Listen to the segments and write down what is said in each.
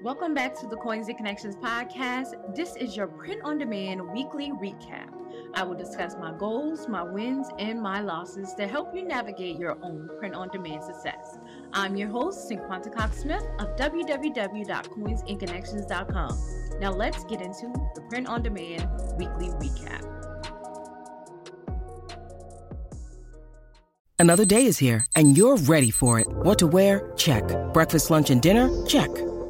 Welcome back to the Coins and Connections podcast. This is your print on demand weekly recap. I will discuss my goals, my wins, and my losses to help you navigate your own print on demand success. I'm your host, Cinquanta Cox Smith of www.coinsandconnections.com. Now let's get into the print on demand weekly recap. Another day is here, and you're ready for it. What to wear? Check. Breakfast, lunch, and dinner? Check.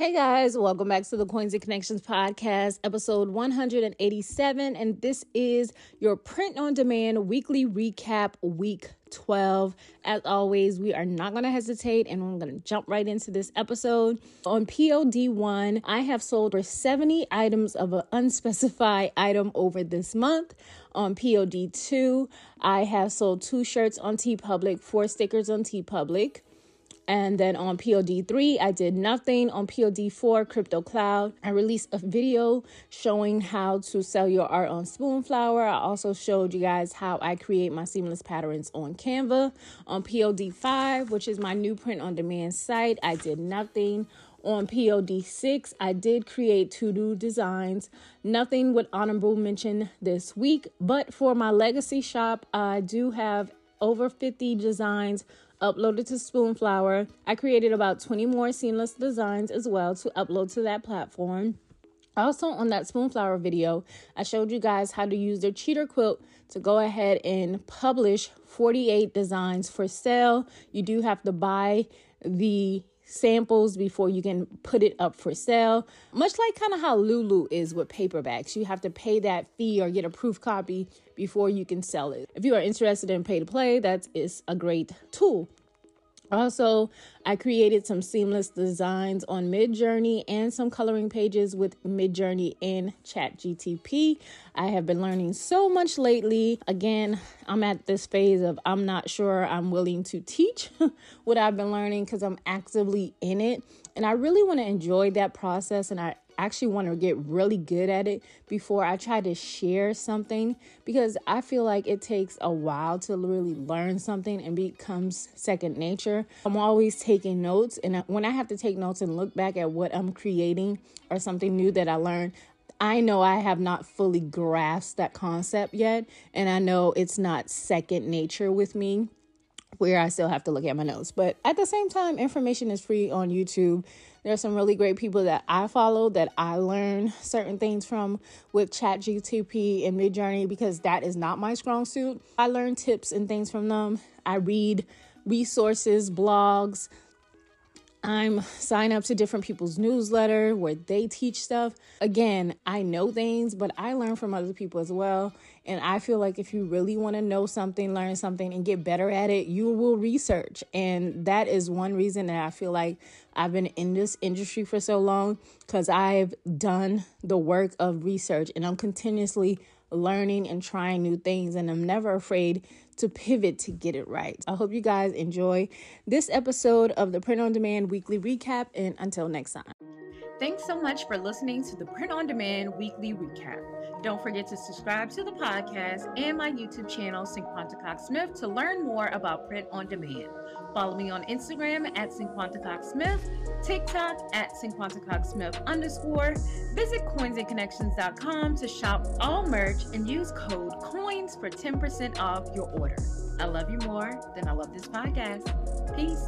Hey guys, welcome back to the Coins and Connections podcast, episode 187. And this is your print on demand weekly recap, week 12. As always, we are not going to hesitate and I'm going to jump right into this episode. On POD1, I have sold for 70 items of an unspecified item over this month. On POD2, I have sold two shirts on TeePublic, four stickers on TeePublic. And then on POD3, I did nothing. On POD4, Crypto Cloud, I released a video showing how to sell your art on Spoonflower. I also showed you guys how I create my seamless patterns on Canva. On POD5, which is my new print on demand site, I did nothing. On POD6, I did create two new designs. Nothing with honorable mention this week, but for my legacy shop, I do have over 50 designs uploaded to Spoonflower. I created about 20 more seamless designs as well to upload to that platform. Also, on that Spoonflower video, I showed you guys how to use their cheater quilt to go ahead and publish 48 designs for sale. You do have to buy the samples before you can put it up for sale. Much like kind of how Lulu is with paperbacks, you have to pay that fee or get a proof copy before you can sell it. If you are interested in pay to play, that is a great tool. Also, I created some seamless designs on Midjourney and some coloring pages with Midjourney and ChatGTP. I have been learning so much lately. Again, I'm at this phase of I'm not sure I'm willing to teach what I've been learning because I'm actively in it. And I really want to enjoy that process and I actually want to get really good at it before I try to share something because I feel like it takes a while to really learn something and becomes second nature. I'm always taking notes, and when I have to take notes and look back at what I'm creating or something new that I learned, I know I have not fully grasped that concept yet, and I know it's not second nature with me where I still have to look at my notes. But at the same time, information is free on YouTube. There's some really great people that I follow that I learn certain things from with ChatGTP and Midjourney because that is not my strong suit. I learn tips and things from them. I read resources, blogs, I'm sign up to different people's newsletter where they teach stuff. Again, I know things, but I learn from other people as well. And I feel like if you really want to know something, learn something, and get better at it, you will research. And that is one reason that I feel like I've been in this industry for so long because I've done the work of research and I'm continuously learning and trying new things. And I'm never afraid to pivot to get it right. I hope you guys enjoy this episode of the Print on Demand Weekly Recap. And until next time. Thanks so much for listening to the Print on Demand Weekly Recap. Don't forget to subscribe to the podcast and my YouTube channel, Cinquanta Smith, to learn more about print on demand. Follow me on Instagram at Cinquanta Smith, TikTok at Cinquanta Smith underscore. Visit coinsandconnections.com to shop all merch and use code COINS for 10% off your order. I love you more than I love this podcast. Peace.